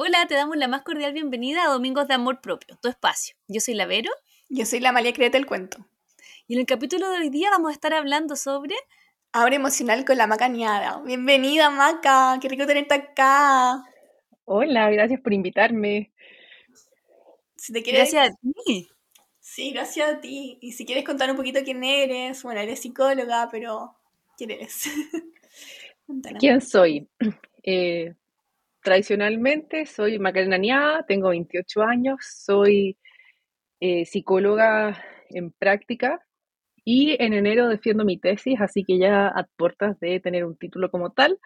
Hola, te damos la más cordial bienvenida a Domingos de Amor Propio, tu espacio. Yo soy la Vero. Yo soy la María Créete el Cuento. Y en el capítulo de hoy día vamos a estar hablando sobre... Abre emocional con la Macañada. Bienvenida, Maca. Qué rico tenerte acá. Hola, gracias por invitarme. Si te quieres... Gracias a ti. Sí, gracias a ti. Y si quieres contar un poquito quién eres, bueno, eres psicóloga, pero ¿quién eres? ¿Quién soy? Eh, tradicionalmente soy Macarena Niá, tengo 28 años, soy eh, psicóloga en práctica y en enero defiendo mi tesis, así que ya a puertas de tener un título como tal.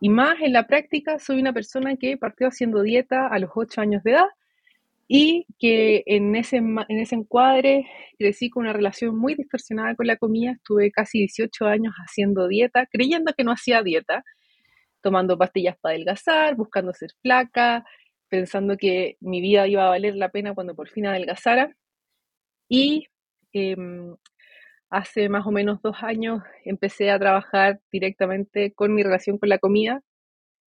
Y más en la práctica, soy una persona que partió haciendo dieta a los 8 años de edad y que en ese, en ese encuadre crecí con una relación muy distorsionada con la comida. Estuve casi 18 años haciendo dieta, creyendo que no hacía dieta, tomando pastillas para adelgazar, buscando ser flaca, pensando que mi vida iba a valer la pena cuando por fin adelgazara. Y em, hace más o menos dos años empecé a trabajar directamente con mi relación con la comida.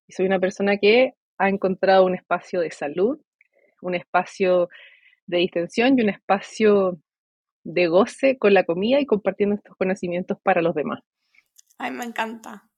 Y soy una persona que ha encontrado un espacio de salud, un espacio de distensión y un espacio de goce con la comida y compartiendo estos conocimientos para los demás. Ay, me encanta.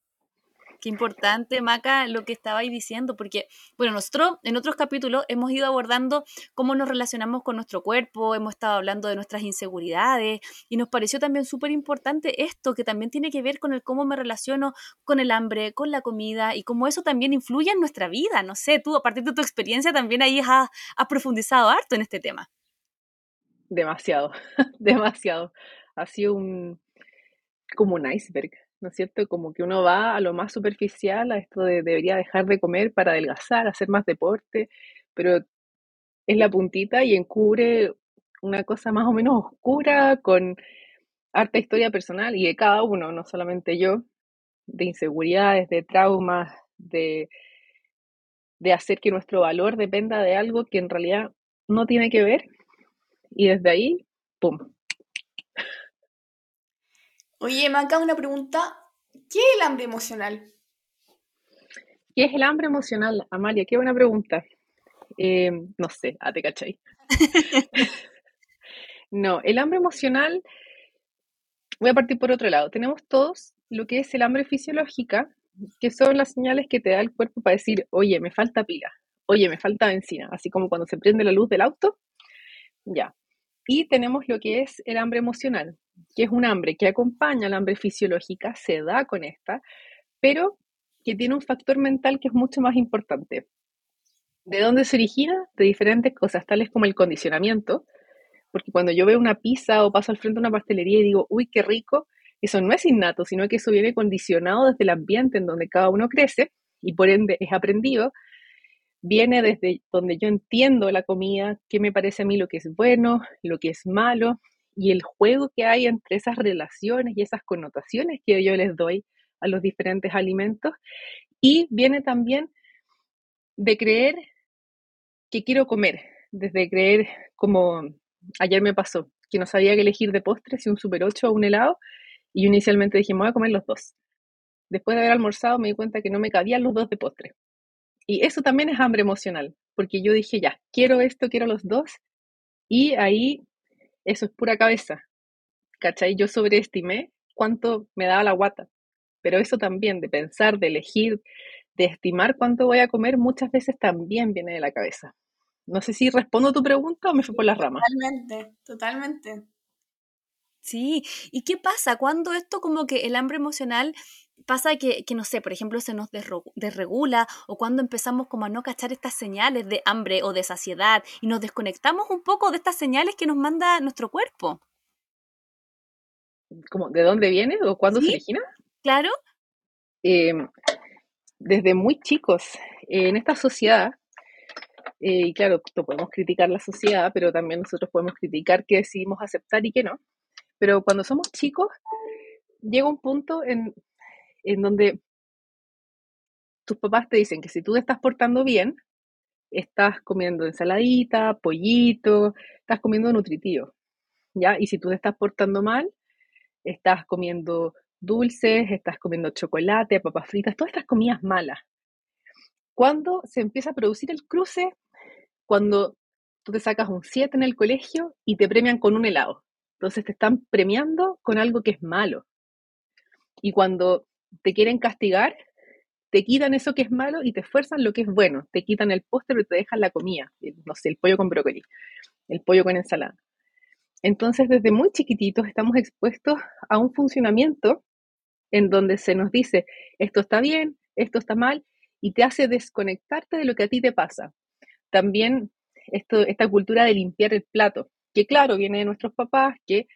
Qué importante, Maca, lo que estabais diciendo, porque, bueno, nosotros en otros capítulos hemos ido abordando cómo nos relacionamos con nuestro cuerpo, hemos estado hablando de nuestras inseguridades y nos pareció también súper importante esto, que también tiene que ver con el cómo me relaciono con el hambre, con la comida y cómo eso también influye en nuestra vida. No sé, tú a partir de tu experiencia también ahí has, profundizado harto en este tema. Demasiado, demasiado. Ha sido un como un iceberg ¿no es cierto? Como que uno va a lo más superficial, a esto de debería dejar de comer para adelgazar, hacer más deporte, pero es la puntita y encubre una cosa más o menos oscura con harta historia personal y de cada uno, no solamente yo, de inseguridades, de traumas, de, de hacer que nuestro valor dependa de algo que en realidad no tiene que ver. Y desde ahí, ¡pum! Oye, Maca, una pregunta. ¿Qué es el hambre emocional? ¿Qué es el hambre emocional, Amalia? Qué buena pregunta. Eh, no sé, ah, te cachai. no, el hambre emocional, voy a partir por otro lado. Tenemos todos lo que es el hambre fisiológica, que son las señales que te da el cuerpo para decir, oye, me falta pila, oye, me falta benzina, así como cuando se prende la luz del auto. Ya. Y tenemos lo que es el hambre emocional, que es un hambre que acompaña al hambre fisiológica, se da con esta, pero que tiene un factor mental que es mucho más importante. ¿De dónde se origina? De diferentes cosas, tales como el condicionamiento, porque cuando yo veo una pizza o paso al frente de una pastelería y digo, uy, qué rico, eso no es innato, sino que eso viene condicionado desde el ambiente en donde cada uno crece y por ende es aprendido, viene desde donde yo entiendo la comida, qué me parece a mí lo que es bueno, lo que es malo, y el juego que hay entre esas relaciones y esas connotaciones que yo les doy a los diferentes alimentos. Y viene también de creer que quiero comer, desde creer como ayer me pasó, que no sabía qué elegir de postre, si un super 8 o un helado, y inicialmente dije, me voy a comer los dos. Después de haber almorzado me di cuenta que no me cabían los dos de postre. Y eso también es hambre emocional, porque yo dije, ya, quiero esto, quiero los dos, y ahí eso es pura cabeza. ¿Cachai? Yo sobreestimé cuánto me daba la guata. Pero eso también, de pensar, de elegir, de estimar cuánto voy a comer, muchas veces también viene de la cabeza. No sé si respondo tu pregunta o me fui por las ramas. Totalmente, totalmente. Sí, ¿y qué pasa cuando esto como que el hambre emocional pasa que, que, no sé, por ejemplo, se nos desregula o cuando empezamos como a no cachar estas señales de hambre o de saciedad y nos desconectamos un poco de estas señales que nos manda nuestro cuerpo. ¿Cómo, ¿De dónde viene o cuándo se origina? Claro. Em, desde muy chicos, en esta sociedad, eh, y claro, podemos criticar la sociedad, pero también nosotros podemos criticar qué decidimos aceptar y qué no. Pero cuando somos chicos, llega un punto en en donde tus papás te dicen que si tú te estás portando bien, estás comiendo ensaladita, pollito, estás comiendo nutritivo, ¿ya? Y si tú te estás portando mal, estás comiendo dulces, estás comiendo chocolate, papas fritas, todas estas comidas malas. cuando se empieza a producir el cruce, cuando tú te sacas un 7 en el colegio y te premian con un helado. Entonces te están premiando con algo que es malo. Y cuando te quieren castigar, te quitan eso que es malo y te esfuerzan lo que es bueno. Te quitan el póster y te dejan la comida. No sé, el pollo con brócoli, el pollo con ensalada. Entonces, desde muy chiquititos estamos expuestos a un funcionamiento en donde se nos dice, esto está bien, esto está mal, y te hace desconectarte de lo que a ti te pasa. También esto, esta cultura de limpiar el plato, que claro, viene de nuestros papás, que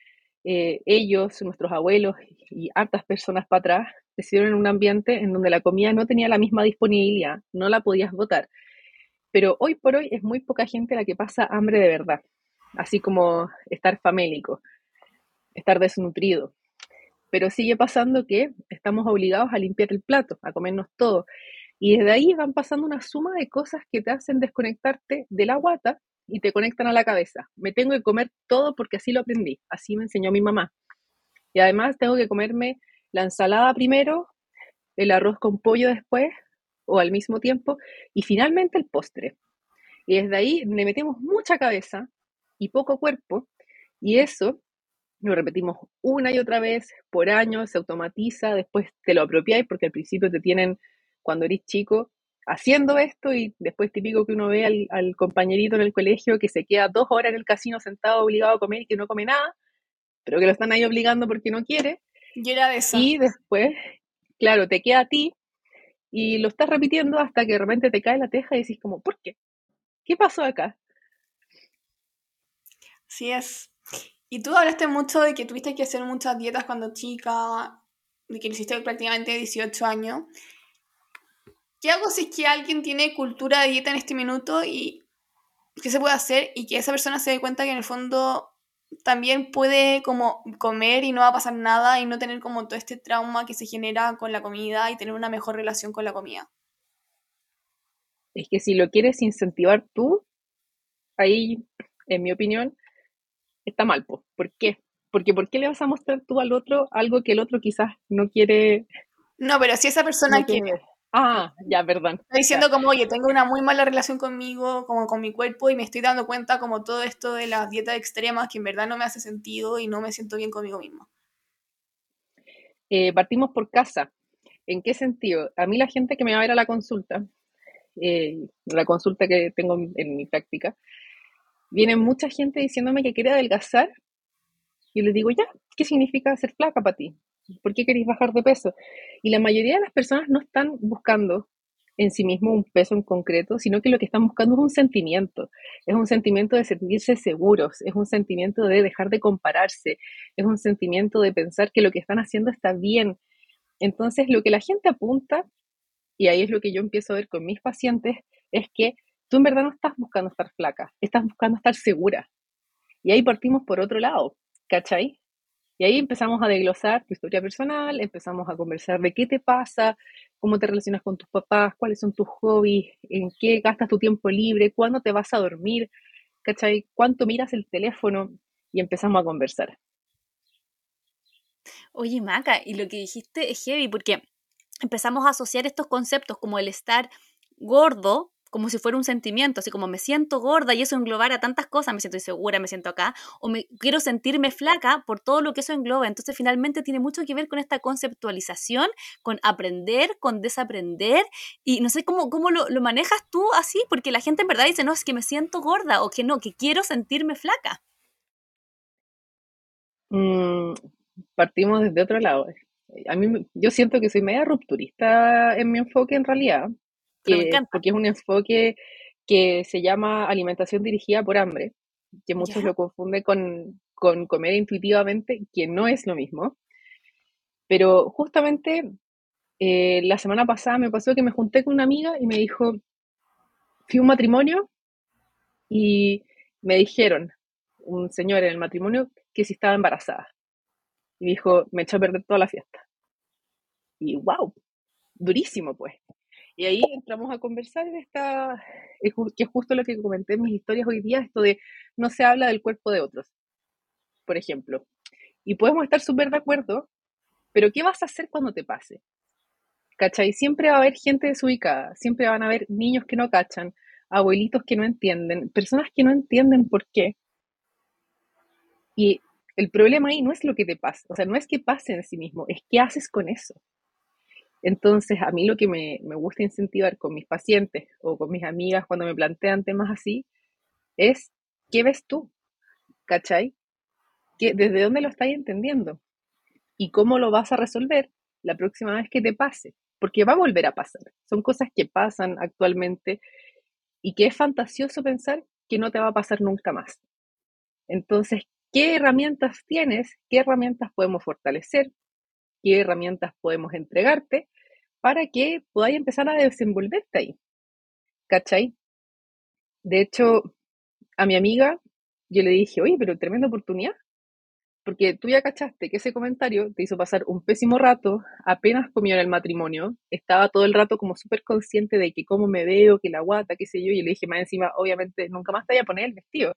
eh, ellos, nuestros abuelos y hartas personas para atrás, crecieron en un ambiente en donde la comida no tenía la misma disponibilidad, no la podías botar. Pero hoy por hoy es muy poca gente la que pasa hambre de verdad, así como estar famélico, estar desnutrido. Pero sigue pasando que estamos obligados a limpiar el plato, a comernos todo. Y desde ahí van pasando una suma de cosas que te hacen desconectarte de la guata y te conectan a la cabeza. Me tengo que comer todo porque así lo aprendí, así me enseñó mi mamá. Y además tengo que comerme la ensalada primero, el arroz con pollo después o al mismo tiempo y finalmente el postre. Y desde ahí le metemos mucha cabeza y poco cuerpo y eso lo repetimos una y otra vez por año, se automatiza, después te lo apropiáis porque al principio te tienen, cuando eres chico, haciendo esto y después típico que uno ve al, compañerito en el colegio que se queda dos horas en el casino sentado obligado a comer y que no come nada, pero que lo están ahí obligando porque no quiere. Yo era de eso. Y después, claro, te queda a ti y lo estás repitiendo hasta que de repente te cae la teja y decís como, ¿por qué? ¿Qué pasó acá? Sí es. Y tú hablaste mucho de que tuviste que hacer muchas dietas cuando chica, de que lo hiciste prácticamente 18 años. ¿Qué hago si es que alguien tiene cultura de dieta en este minuto y qué se puede hacer y que esa persona se dé cuenta que en el fondo también puede como comer y no va a pasar nada y no tener como todo este trauma que se genera con la comida y tener una mejor relación con la comida? Es que si lo quieres incentivar tú, ahí, en mi opinión, está mal, ¿por qué? Porque ¿por qué le vas a mostrar tú al otro algo que el otro quizás no quiere? No, pero si esa persona quiere. Ah, ya, perdón. Estoy diciendo como, oye, tengo una muy mala relación conmigo, como con mi cuerpo, y me estoy dando cuenta como todo esto de las dietas extremas que en verdad no me hace sentido y no me siento bien conmigo mismo. Eh, partimos por casa. ¿En qué sentido? A mí la gente que me va a ver a la consulta, eh, la consulta que tengo en mi práctica, viene mucha gente diciéndome que quiere adelgazar. Y les digo, ya, ¿qué significa ser flaca para ti? ¿Por qué queréis bajar de peso? Y la mayoría de las personas no están buscando en sí mismo un peso en concreto, sino que lo que están buscando es un sentimiento, es un sentimiento de sentirse seguros, es un sentimiento de dejar de compararse, es un sentimiento de pensar que lo que están haciendo está bien. Entonces, lo que la gente apunta, y ahí es lo que yo empiezo a ver con mis pacientes, es que tú en verdad no estás buscando estar flaca, estás buscando estar segura. Y ahí partimos por otro lado, ¿cachai? Y ahí empezamos a desglosar tu historia personal, empezamos a conversar de qué te pasa, cómo te relacionas con tus papás, cuáles son tus hobbies, en qué gastas tu tiempo libre, cuándo te vas a dormir, ¿cachai? ¿Cuánto miras el teléfono? Y empezamos a conversar. Oye, Maca, y lo que dijiste es heavy porque empezamos a asociar estos conceptos como el estar gordo como si fuera un sentimiento, así como me siento gorda y eso englobar a tantas cosas, me siento insegura, me siento acá, o me quiero sentirme flaca por todo lo que eso engloba. Entonces finalmente tiene mucho que ver con esta conceptualización, con aprender, con desaprender, y no sé cómo, cómo lo, manejas tú así, porque la gente en verdad dice, no, es que me siento gorda, o que no, que quiero sentirme flaca. Mm, partimos desde otro lado. A mí, yo siento que soy media rupturista en mi enfoque en realidad, porque es un enfoque que se llama alimentación dirigida por hambre, que muchos lo confunden con, con comer intuitivamente, que no es lo mismo. Pero justamente eh, la semana pasada me pasó que me junté con una amiga y me dijo, fui a un matrimonio y me dijeron, un señor en el matrimonio, que si estaba embarazada. Y dijo, me echó a perder toda la fiesta. Y wow, durísimo pues. Y ahí entramos a conversar de esta, que es justo lo que comenté en mis historias hoy día, esto de no se habla del cuerpo de otros, por ejemplo. Y podemos estar súper de acuerdo, pero ¿qué vas a hacer cuando te pase? ¿cachai? Siempre va a haber gente desubicada, siempre van a haber niños que no cachan, abuelitos que no entienden, personas que no entienden por qué. Y el problema ahí no es lo que te pasa, o sea, no es que pase en sí mismo, es qué haces con eso. Entonces, a mí lo que me, me gusta incentivar con mis pacientes o con mis amigas cuando me plantean temas así es, ¿qué ves tú? ¿Cachai? ¿Qué, ¿Desde dónde lo estás entendiendo? ¿Y cómo lo vas a resolver la próxima vez que te pase? Porque va a volver a pasar. Son cosas que pasan actualmente y que es fantasioso pensar que no te va a pasar nunca más. Entonces, ¿qué herramientas tienes? ¿Qué herramientas podemos fortalecer? ¿Qué herramientas podemos entregarte para que podáis empezar a desenvolverte ahí? ¿Cachai? De hecho, a mi amiga yo le dije, oye, pero tremenda oportunidad. Porque tú ya cachaste que ese comentario te hizo pasar un pésimo rato, apenas comió en el matrimonio, estaba todo el rato como súper consciente de que cómo me veo, que la guata, qué sé yo, y le dije más encima, obviamente, nunca más te voy a poner el vestido,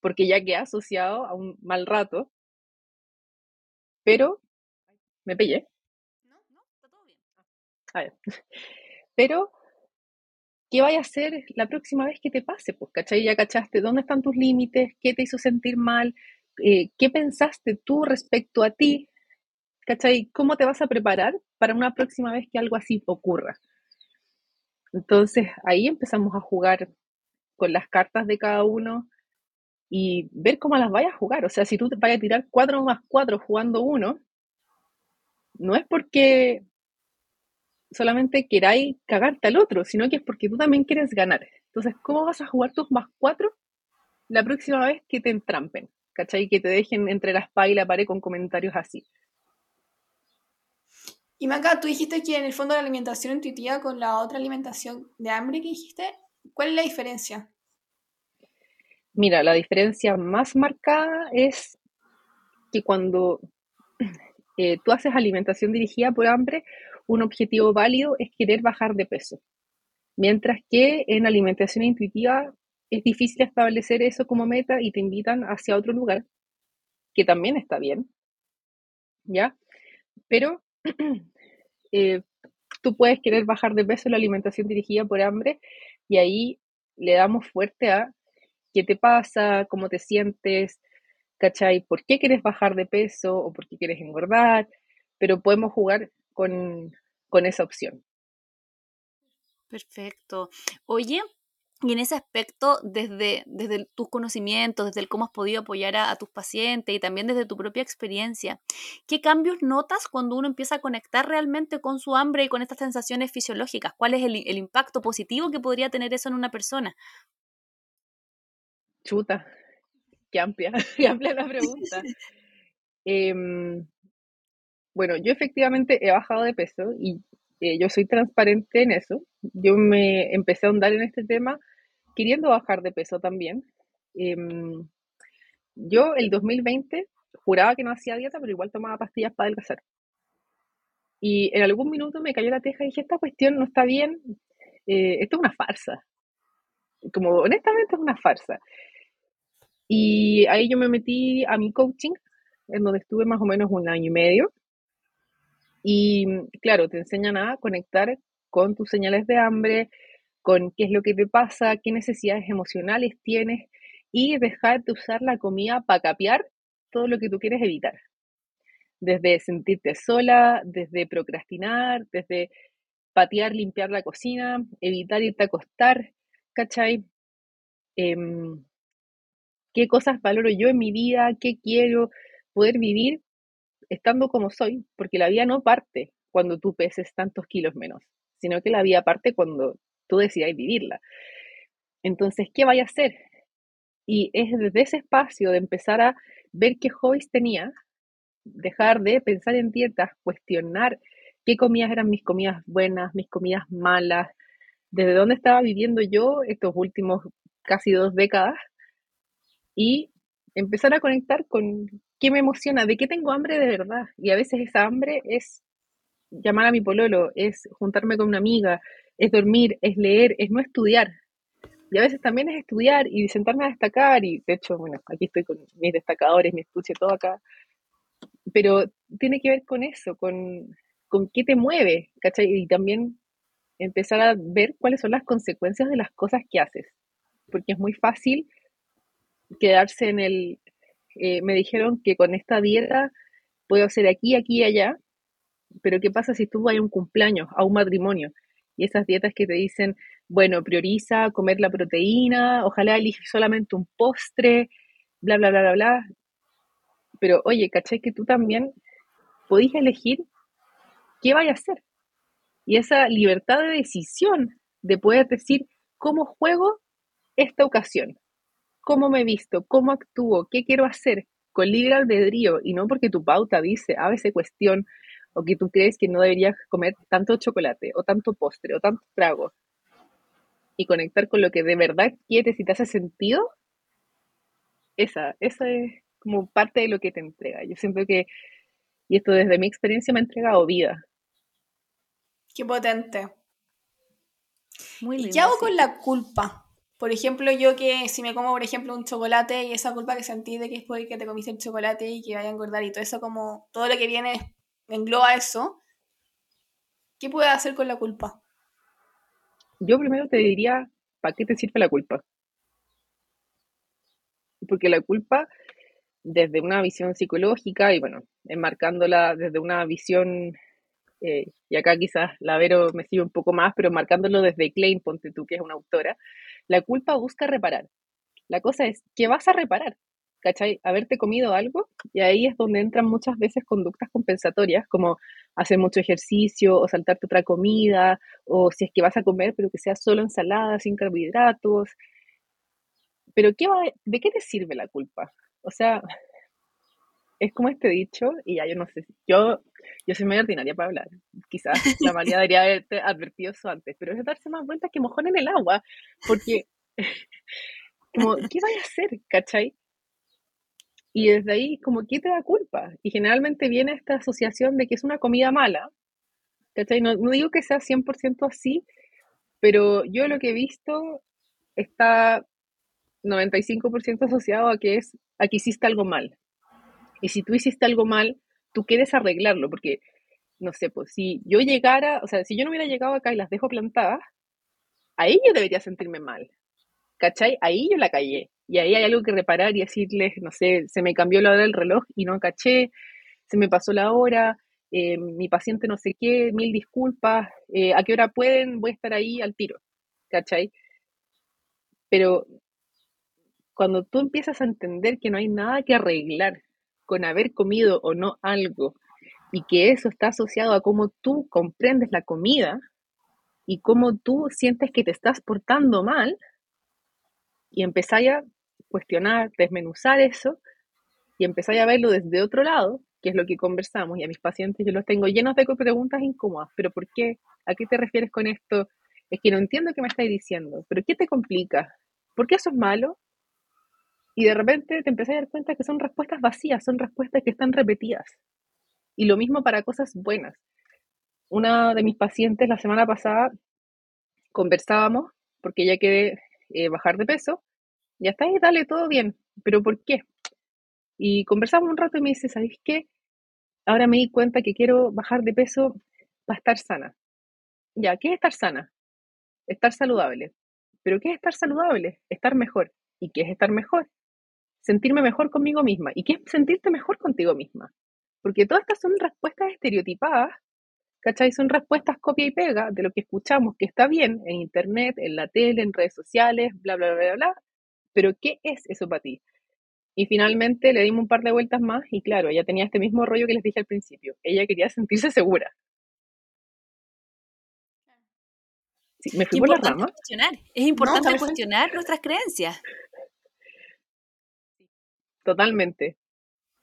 porque ya queda asociado a un mal rato, pero me pellé. No, no, está todo bien. A ver. Pero, ¿qué vaya a hacer la próxima vez que te pase? Pues, ¿cachai? Ya cachaste dónde están tus límites, qué te hizo sentir mal, eh, qué pensaste tú respecto a ti, ¿cachai? ¿Cómo te vas a preparar para una próxima vez que algo así ocurra? Entonces ahí empezamos a jugar con las cartas de cada uno y ver cómo las vayas a jugar. O sea, si tú te vayas a tirar 4 más 4 jugando uno, no es porque solamente queráis cagarte al otro, sino que es porque tú también quieres ganar. Entonces, ¿cómo vas a jugar tus más 4 la próxima vez que te entrampen? ¿cachai? Que te dejen entre la espalda y la pared con comentarios así. Y Maca, tú dijiste que en el fondo la alimentación intuitiva con la otra alimentación de hambre que dijiste, ¿cuál es la diferencia? Mira, la diferencia más marcada es que cuando eh, tú haces alimentación dirigida por hambre, un objetivo válido es querer bajar de peso. Mientras que en alimentación intuitiva es difícil establecer eso como meta y te invitan hacia otro lugar, que también está bien, ¿ya? Pero eh, tú puedes querer bajar de peso la alimentación dirigida por hambre y ahí le damos fuerte a qué te pasa, cómo te sientes, ¿cachai? ¿Por qué quieres bajar de peso o por qué quieres engordar? Pero podemos jugar con, con esa opción. Perfecto. Oye, y en ese aspecto, desde, desde tus conocimientos, desde el cómo has podido apoyar a, tus pacientes y también desde tu propia experiencia, ¿qué cambios notas cuando uno empieza a conectar realmente con su hambre y con estas sensaciones fisiológicas? ¿Cuál es el, el impacto positivo que podría tener eso en una persona? Chuta, qué amplia, qué amplia la pregunta. Em, bueno, yo efectivamente he bajado de peso y eh, yo soy transparente en eso. Yo me empecé a ahondar en este tema queriendo bajar de peso también. Em, yo el 2020 juraba que no hacía dieta, pero igual tomaba pastillas para adelgazar. Y en algún minuto me cayó la teja y dije, esta cuestión no está bien, eh, esto es una farsa. Como honestamente es una farsa. Y ahí yo me metí a mi coaching, en donde estuve más o menos un año y medio. Y claro, te enseñan a conectar con tus señales de hambre, con qué es lo que te pasa, qué necesidades emocionales tienes y dejar de usar la comida para capear todo lo que tú quieres evitar. Desde sentirte sola, desde procrastinar, desde patear, limpiar la cocina, evitar irte a acostar, ¿cachai? Em, ¿Qué cosas valoro yo en mi vida? ¿Qué quiero poder vivir estando como soy? Porque la vida no parte cuando tú peses tantos kilos menos, sino que la vida parte cuando tú decidáis vivirla. Entonces, ¿qué vaya a hacer? Y es desde ese espacio de empezar a ver qué hobbies tenía, dejar de pensar en dietas, cuestionar qué comidas eran mis comidas buenas, mis comidas malas, desde dónde estaba viviendo yo estos últimos casi dos décadas y empezar a conectar con qué me emociona, de qué tengo hambre de verdad. Y a veces esa hambre es llamar a mi pololo, es juntarme con una amiga, es dormir, es leer, es no estudiar. Y a veces también es estudiar y sentarme a destacar, y de hecho, bueno, aquí estoy con mis destacadores, mi estuche, todo acá. Pero tiene que ver con eso, con, con qué te mueve, ¿cachai? Y también empezar a ver cuáles son las consecuencias de las cosas que haces. Porque es muy fácil quedarse en el, eh, me dijeron que con esta dieta puedo hacer aquí, aquí y allá, pero ¿qué pasa si tú vas a un cumpleaños, a un matrimonio? Y esas dietas que te dicen, bueno, prioriza comer la proteína, ojalá elige solamente un postre, bla, bla, bla, bla, bla. Pero oye, ¿cachai? Que tú también podés elegir qué vaya a hacer. Y esa libertad de decisión de poder decir cómo juego esta ocasión, cómo me visto, cómo actúo, qué quiero hacer, con libre albedrío y no porque tu pauta dice a veces cuestión o que tú crees que no deberías comer tanto chocolate o tanto postre o tanto trago y conectar con lo que de verdad quieres y te hace sentido, esa, esa es como parte de lo que te entrega. Yo siento que, y esto desde mi experiencia me ha entregado vida. Qué potente. Muy ¿Y lindo. qué hago sí. con la culpa? Por ejemplo, yo que si me como, por ejemplo, un chocolate y esa culpa que sentí de que es porque te comiste el chocolate y que vaya a engordar y todo eso, como todo lo que viene engloba eso, ¿qué puedo hacer con la culpa? Yo primero te diría, ¿para qué te sirve la culpa? Porque la culpa, desde una visión psicológica y bueno, enmarcándola desde una visión, eh, y acá quizás la Vero me sigue un poco más, pero marcándolo desde Klein, ponte tú, que es una autora, la culpa busca reparar. La cosa es, ¿qué vas a reparar? ¿Cachai? Haberte comido algo y ahí es donde entran muchas veces conductas compensatorias, como hacer mucho ejercicio o saltarte otra comida, o si es que vas a comer, pero que sea solo ensalada, sin carbohidratos. Pero ¿qué va, ¿de qué te sirve la culpa? O sea, es como este dicho, y ya yo no sé, yo, yo soy muy ordinaria para hablar. Quizás la María debería haberte advertido eso antes, pero es darse más vueltas que mojón en el agua, porque, como, ¿qué vaya a hacer? ¿Cachai? Y desde ahí, como, ¿qué te da culpa? Y generalmente viene esta asociación de que es una comida mala, ¿cachai? No, no digo que sea 100% así, pero yo lo que he visto está 95% asociado a que es, a que hiciste algo mal. Y si tú hiciste algo mal, tú quieres arreglarlo, porque, no sé, pues si yo llegara, o sea, si yo no hubiera llegado acá y las dejo plantadas, ahí yo debería sentirme mal. ¿Cachai? Ahí yo la callé. Y ahí hay algo que reparar y decirles, no sé, se me cambió la hora del reloj y no caché, se me pasó la hora, eh, mi paciente no sé qué, mil disculpas, eh, a qué hora pueden, voy a estar ahí al tiro. ¿Cachai? Pero cuando tú empiezas a entender que no hay nada que arreglar con haber comido o no algo, y que eso está asociado a cómo tú comprendes la comida y cómo tú sientes que te estás portando mal, y empezáis a cuestionar, desmenuzar eso, y empezáis a verlo desde otro lado, que es lo que conversamos, y a mis pacientes yo los tengo llenos de preguntas incómodas, pero ¿por qué? ¿A qué te refieres con esto? Es que no entiendo qué me estáis diciendo, pero ¿qué te complica? ¿Por qué eso es malo? Y de repente te empezás a dar cuenta que son respuestas vacías, son respuestas que están repetidas. Y lo mismo para cosas buenas. Una de mis pacientes la semana pasada conversábamos porque ella quiere eh, bajar de peso. Ya está ahí, dale, todo bien. ¿Pero por qué? Y conversamos un rato y me dice, ¿sabéis qué? Ahora me di cuenta que quiero bajar de peso para estar sana. Ya, ¿qué es estar sana? Estar saludable. ¿Pero qué es estar saludable? Estar mejor. ¿Y qué es estar mejor? Sentirme mejor conmigo misma. ¿Y qué es sentirte mejor contigo misma? Porque todas estas son respuestas estereotipadas, ¿cachai? Son respuestas copia y pega de lo que escuchamos que está bien en internet, en la tele, en redes sociales, bla, bla, bla, bla, bla. Pero ¿qué es eso para ti? Y finalmente le dimos un par de vueltas más y claro, ella tenía este mismo rollo que les dije al principio. Ella quería sentirse segura. Sí, me fui por la rama. cuestionar. Es importante cuestionar nuestras creencias. Totalmente.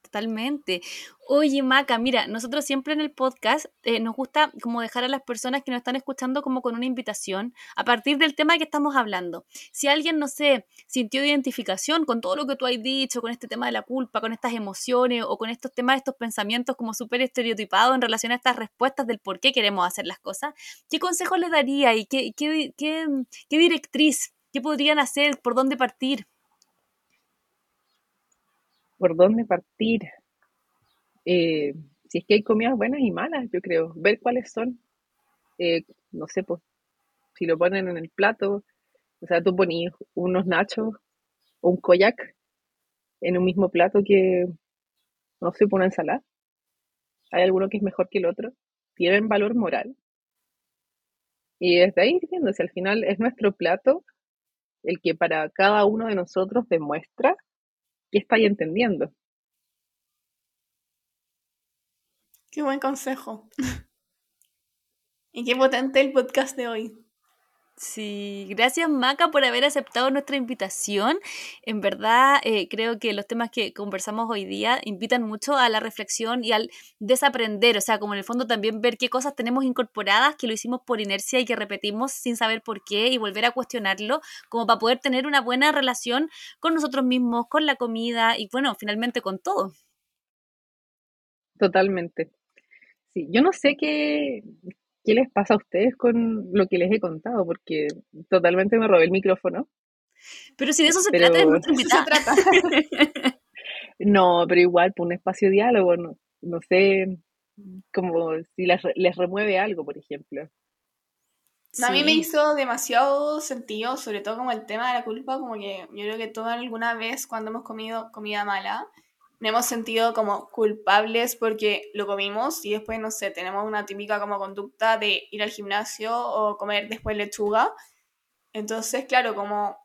Totalmente. Oye, Maca, mira, nosotros siempre en el podcast eh, nos gusta como dejar a las personas que nos están escuchando como con una invitación a partir del tema que estamos hablando. Si alguien, no sé, sintió identificación con todo lo que tú has dicho, con este tema de la culpa, con estas emociones o con estos temas, estos pensamientos como súper estereotipados en relación a estas respuestas del por qué queremos hacer las cosas, ¿qué consejos les daría y qué, qué, qué, qué directriz? ¿Qué podrían hacer? ¿Por dónde partir? ¿Por dónde partir? Eh, si es que hay comidas buenas y malas, yo creo, ver cuáles son, eh, no sé, pues, si lo ponen en el plato, o sea, tú ponías unos nachos o un koyak en un mismo plato que, no sé, una ensalada. Hay alguno que es mejor que el otro. Tienen valor moral. Y desde ahí viendo si al final es nuestro plato el que para cada uno de nosotros demuestra que está ahí entendiendo. Qué buen consejo. y qué potente el podcast de hoy. Sí, gracias Maca por haber aceptado nuestra invitación. En verdad, eh, creo que los temas que conversamos hoy día invitan mucho a la reflexión y al desaprender, o sea, como en el fondo también ver qué cosas tenemos incorporadas, que lo hicimos por inercia y que repetimos sin saber por qué y volver a cuestionarlo, como para poder tener una buena relación con nosotros mismos, con la comida y bueno, finalmente con todo. Totalmente. Sí, yo no sé qué, ¿Qué les pasa a ustedes con lo que les he contado? Porque totalmente me robé el micrófono. Pero si de eso se trata, es nuestra invitada. trata. no, pero igual, por un espacio de diálogo, no, no sé, como si les, les remueve algo, por ejemplo. A mí me hizo demasiado sentido, sobre todo como el tema de la culpa, como que yo creo que toda alguna vez cuando hemos comido comida mala, me hemos sentido como culpables porque lo comimos y después, no sé, tenemos una típica como conducta de ir al gimnasio o comer después lechuga. Entonces, claro, como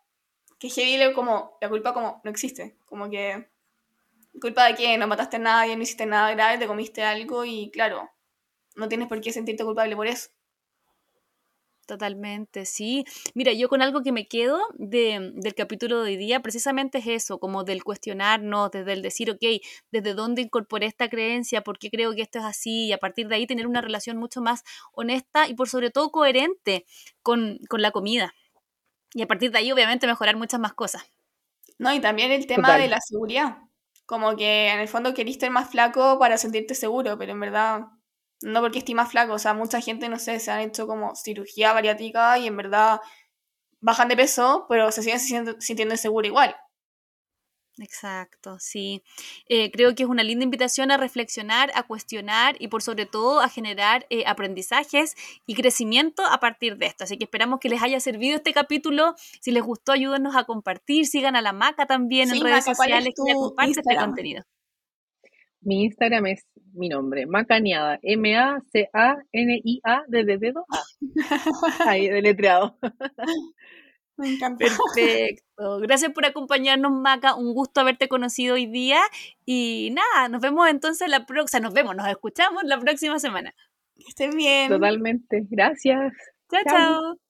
que heavy, como la culpa como no existe, como que culpa de quién, no mataste a nadie, no hiciste nada grave, te comiste algo y claro, no tienes por qué sentirte culpable por eso. Totalmente, sí. Mira, yo con algo que me quedo de, del capítulo de hoy día, precisamente es eso, como del cuestionarnos, desde el decir, ok, desde dónde incorporé esta creencia, por qué creo que esto es así, y a partir de ahí tener una relación mucho más honesta y por sobre todo coherente con, con la comida. Y a partir de ahí, obviamente, mejorar muchas más cosas. No, y también el tema de la seguridad. Como que en el fondo queriste ser más flaco para sentirte seguro, pero en verdad no porque esté más flaco, o sea, mucha gente, no sé, se han hecho como cirugía bariátrica y en verdad bajan de peso, pero se siguen sintiendo, sintiendo inseguro igual. Exacto, sí. Eh, creo que es una linda invitación a reflexionar, a cuestionar y por sobre todo a generar eh, aprendizajes y crecimiento a partir de esto. Así que esperamos que les haya servido este capítulo. Si les gustó, ayúdenos a compartir, sigan a la Maca también en redes sociales que comparte este contenido. Mi Instagram es mi nombre, Macaniada, M-A-C-A-N-I-A de dedo A. Ahí, deletreado. Me encanta. Perfecto. Gracias por acompañarnos, Maca. Un gusto haberte conocido hoy día. Y nada, nos vemos entonces la próxima. Nos vemos, nos escuchamos la próxima semana. Que estén bien. Totalmente. Gracias. chao. chao.